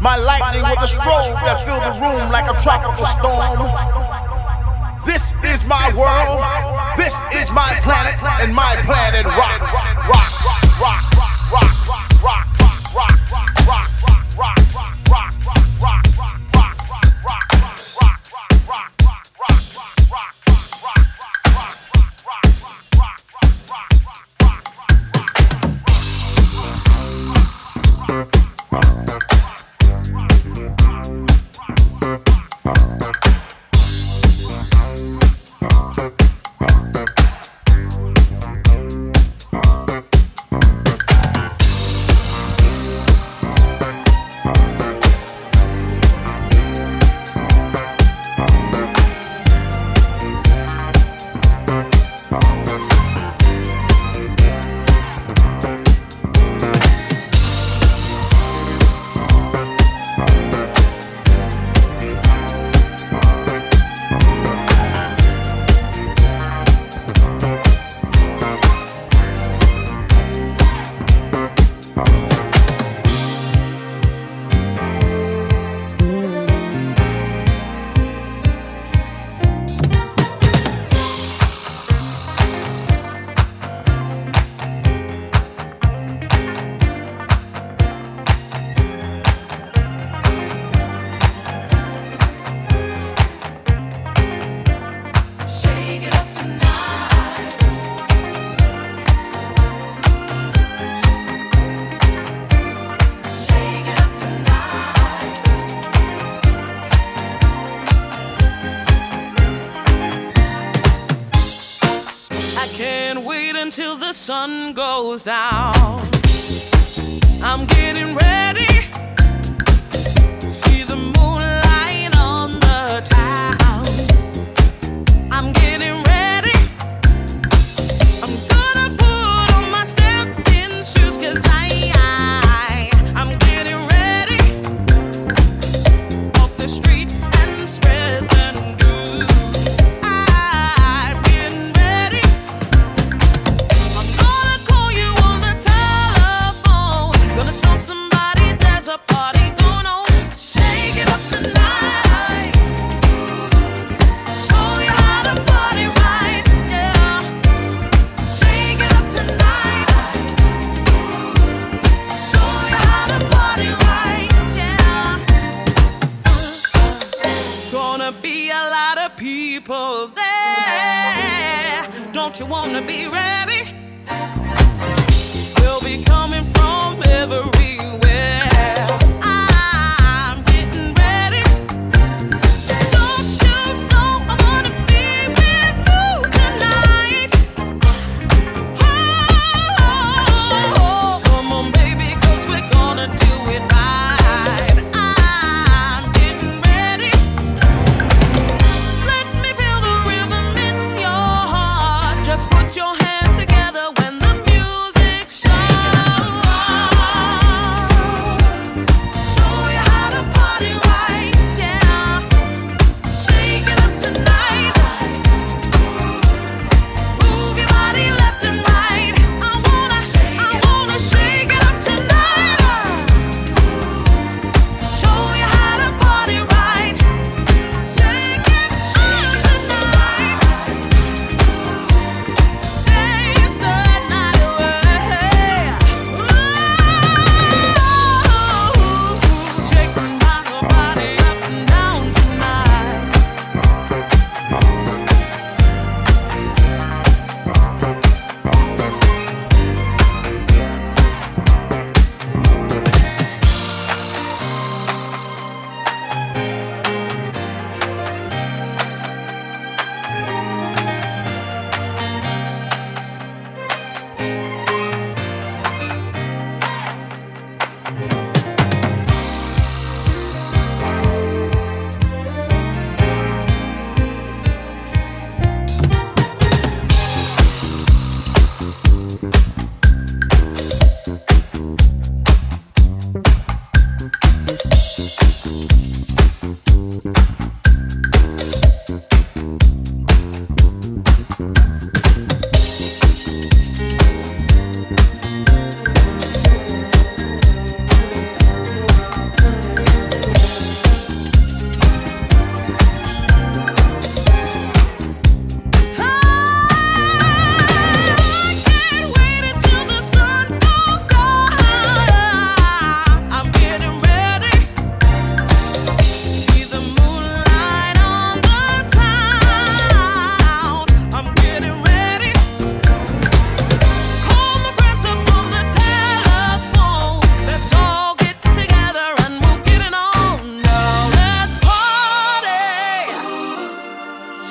My lightning was the strobe that filled the room like a tropical storm. This is my world. This is my planet, and my planet rocks, rocks, rocks, sun goes down. I'm getting ready.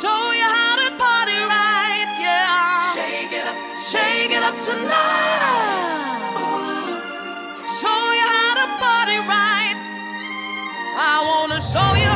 Show you how to party right, yeah. Shake it up, shake it up tonight. Ooh. Show you how to party right. I wanna show you.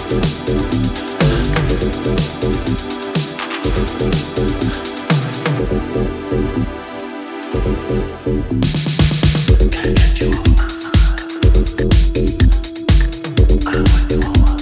Look at your I will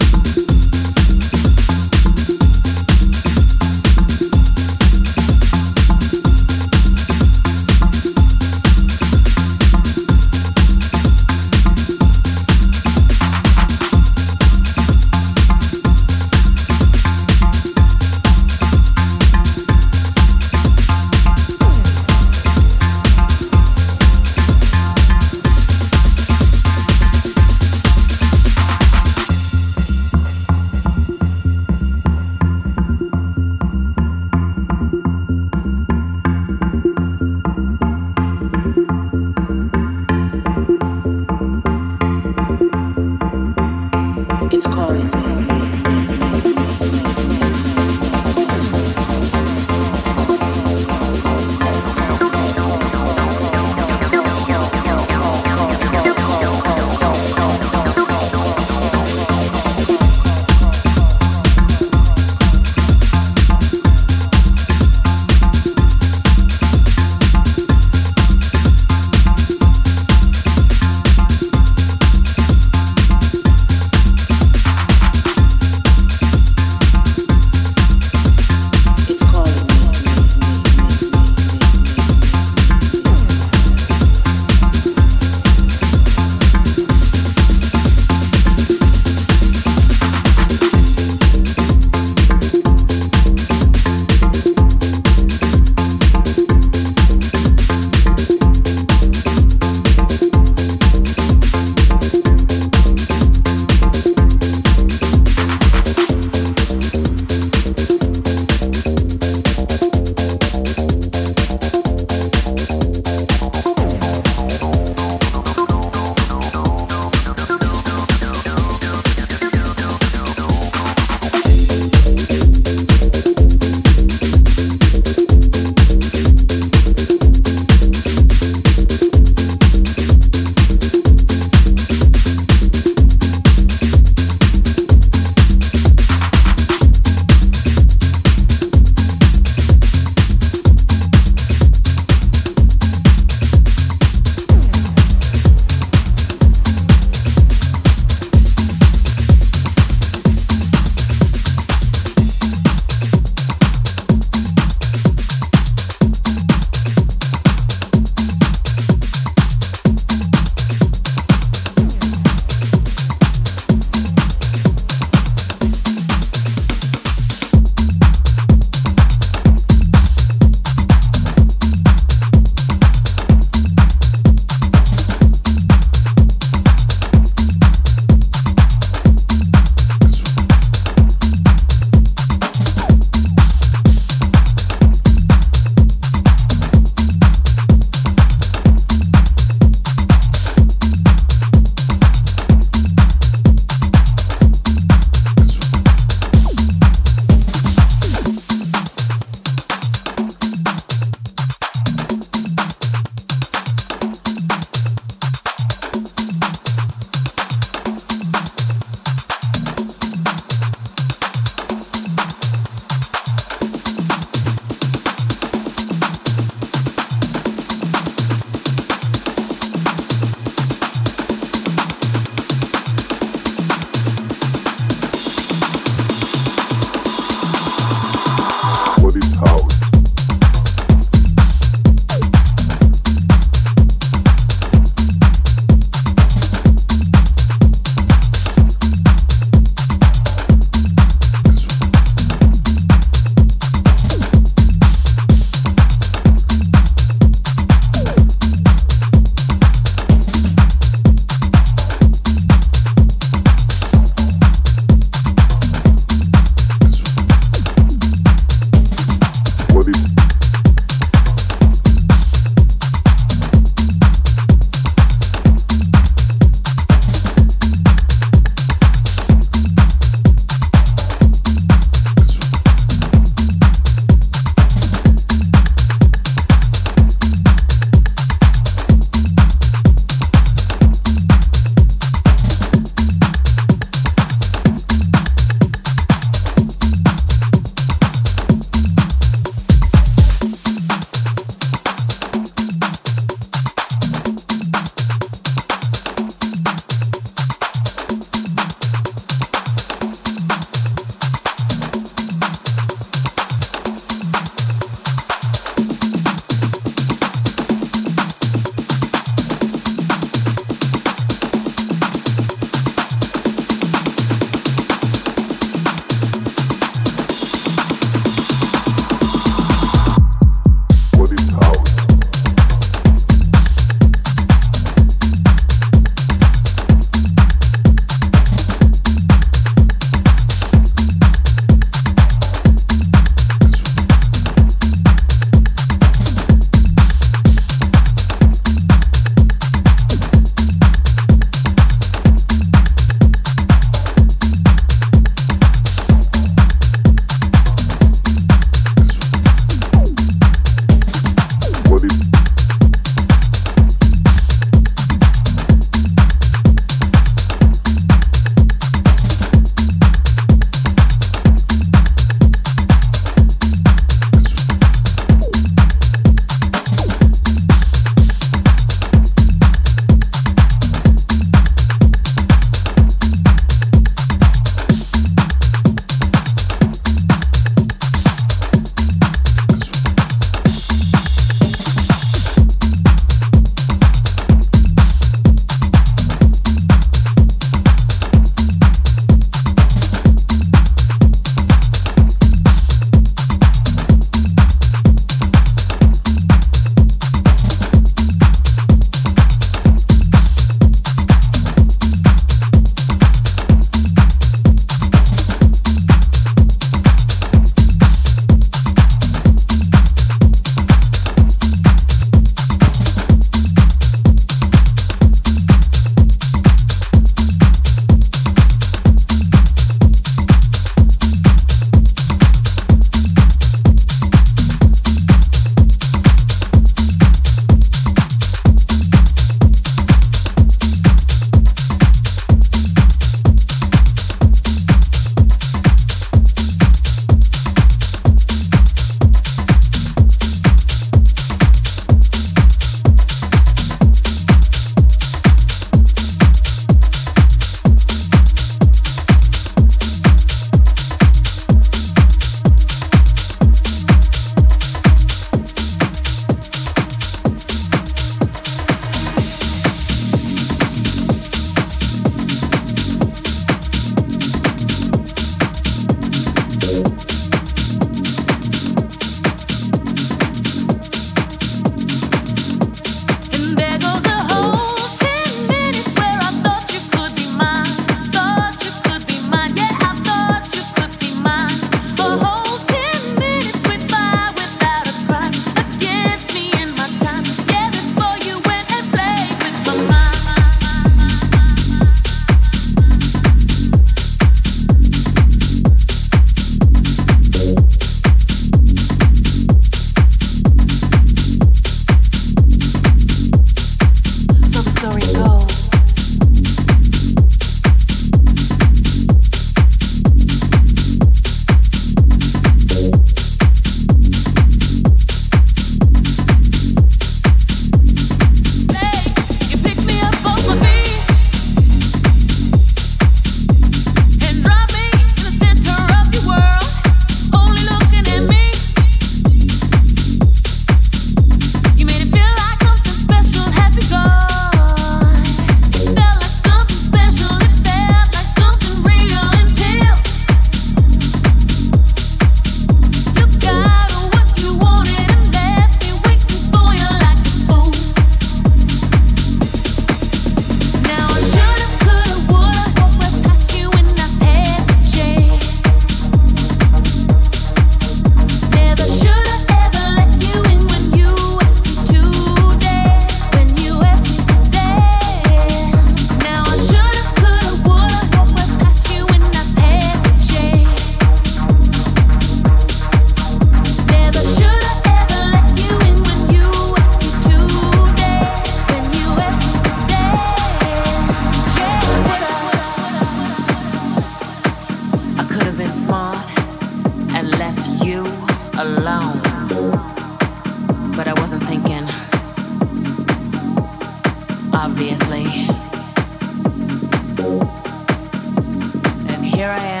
yeah.